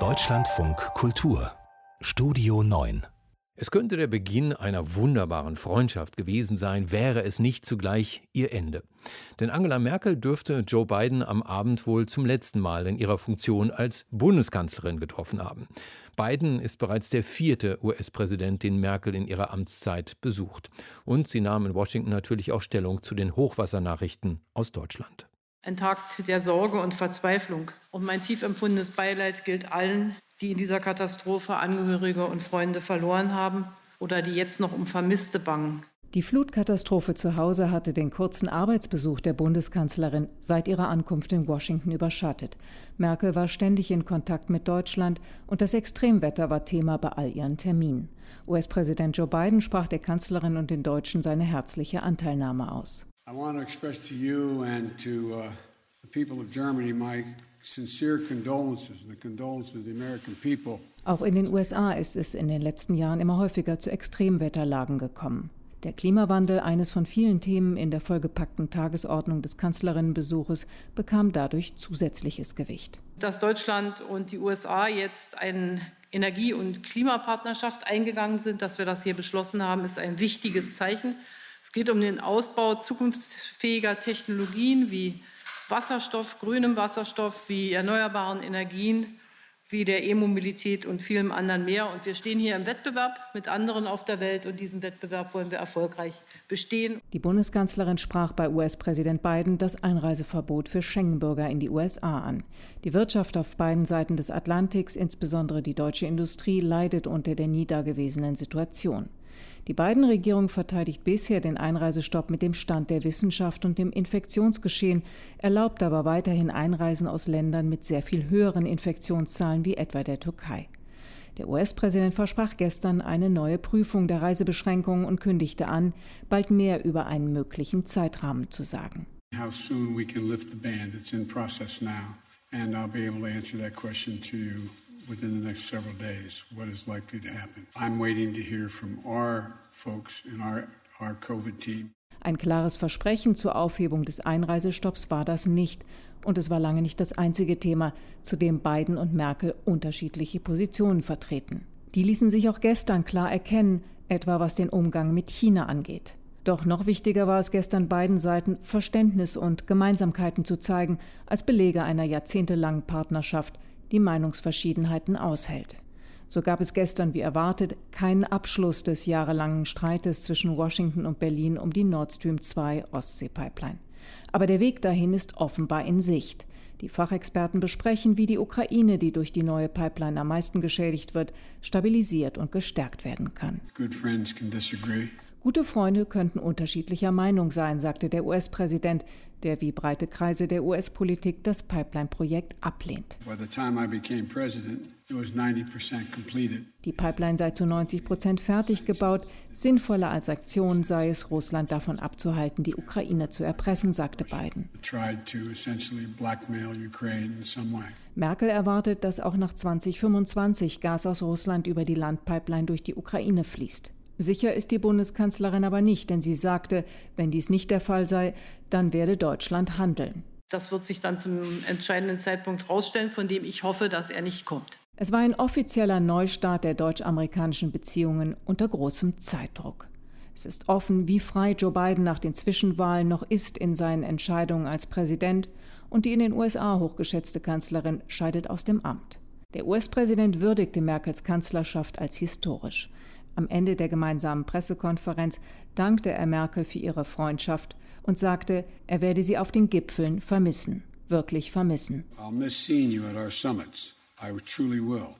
Deutschlandfunk Kultur Studio 9 es könnte der Beginn einer wunderbaren Freundschaft gewesen sein, wäre es nicht zugleich ihr Ende. Denn Angela Merkel dürfte Joe Biden am Abend wohl zum letzten Mal in ihrer Funktion als Bundeskanzlerin getroffen haben. Biden ist bereits der vierte US-Präsident, den Merkel in ihrer Amtszeit besucht. Und sie nahm in Washington natürlich auch Stellung zu den Hochwassernachrichten aus Deutschland. Ein Tag der Sorge und Verzweiflung. Und mein tief empfundenes Beileid gilt allen, die in dieser Katastrophe Angehörige und Freunde verloren haben oder die jetzt noch um Vermisste bangen. Die Flutkatastrophe zu Hause hatte den kurzen Arbeitsbesuch der Bundeskanzlerin seit ihrer Ankunft in Washington überschattet. Merkel war ständig in Kontakt mit Deutschland und das Extremwetter war Thema bei all ihren Terminen. US-Präsident Joe Biden sprach der Kanzlerin und den Deutschen seine herzliche Anteilnahme aus. I want to express to you and to uh, the people of Germany my auch in den USA ist es in den letzten Jahren immer häufiger zu Extremwetterlagen gekommen. Der Klimawandel, eines von vielen Themen in der vollgepackten Tagesordnung des Kanzlerinnenbesuches, bekam dadurch zusätzliches Gewicht. Dass Deutschland und die USA jetzt eine Energie- und Klimapartnerschaft eingegangen sind, dass wir das hier beschlossen haben, ist ein wichtiges Zeichen. Es geht um den Ausbau zukunftsfähiger Technologien wie Wasserstoff, grünem Wasserstoff, wie erneuerbaren Energien, wie der E-Mobilität und vielem anderen mehr. Und wir stehen hier im Wettbewerb mit anderen auf der Welt und diesen Wettbewerb wollen wir erfolgreich bestehen. Die Bundeskanzlerin sprach bei US-Präsident Biden das Einreiseverbot für Schengen-Bürger in die USA an. Die Wirtschaft auf beiden Seiten des Atlantiks, insbesondere die deutsche Industrie, leidet unter der nie dagewesenen Situation. Die beiden Regierung verteidigt bisher den Einreisestopp mit dem Stand der Wissenschaft und dem Infektionsgeschehen, erlaubt aber weiterhin Einreisen aus Ländern mit sehr viel höheren Infektionszahlen wie etwa der Türkei. Der US-Präsident versprach gestern eine neue Prüfung der Reisebeschränkungen und kündigte an, bald mehr über einen möglichen Zeitrahmen zu sagen. How soon we can lift the ban, it's in process now, and I'll be able to answer that question to you within the next several days what is likely to happen. I'm waiting to hear from our folks in our, our COVID team. Ein klares Versprechen zur Aufhebung des Einreisestopps war das nicht. Und es war lange nicht das einzige Thema, zu dem Biden und Merkel unterschiedliche Positionen vertreten. Die ließen sich auch gestern klar erkennen, etwa was den Umgang mit China angeht. Doch noch wichtiger war es gestern beiden Seiten, Verständnis und Gemeinsamkeiten zu zeigen, als Belege einer jahrzehntelangen Partnerschaft, die Meinungsverschiedenheiten aushält. So gab es gestern, wie erwartet, keinen Abschluss des jahrelangen Streites zwischen Washington und Berlin um die Nord Stream 2 Ostsee-Pipeline. Aber der Weg dahin ist offenbar in Sicht. Die Fachexperten besprechen, wie die Ukraine, die durch die neue Pipeline am meisten geschädigt wird, stabilisiert und gestärkt werden kann. Gute Freunde könnten unterschiedlicher Meinung sein, sagte der US-Präsident, der wie breite Kreise der US-Politik das Pipeline-Projekt ablehnt. Die Pipeline sei zu 90 Prozent fertig gebaut. Sinnvoller als Aktion sei es, Russland davon abzuhalten, die Ukraine zu erpressen, sagte Biden. Merkel erwartet, dass auch nach 2025 Gas aus Russland über die Landpipeline durch die Ukraine fließt. Sicher ist die Bundeskanzlerin aber nicht, denn sie sagte, wenn dies nicht der Fall sei, dann werde Deutschland handeln. Das wird sich dann zum entscheidenden Zeitpunkt herausstellen, von dem ich hoffe, dass er nicht kommt. Es war ein offizieller Neustart der deutsch-amerikanischen Beziehungen unter großem Zeitdruck. Es ist offen, wie frei Joe Biden nach den Zwischenwahlen noch ist in seinen Entscheidungen als Präsident und die in den USA hochgeschätzte Kanzlerin scheidet aus dem Amt. Der US-Präsident würdigte Merkels Kanzlerschaft als historisch. Am Ende der gemeinsamen Pressekonferenz dankte er Merkel für ihre Freundschaft und sagte, er werde sie auf den Gipfeln vermissen, wirklich vermissen. I'll miss seeing you at our summits. I truly will.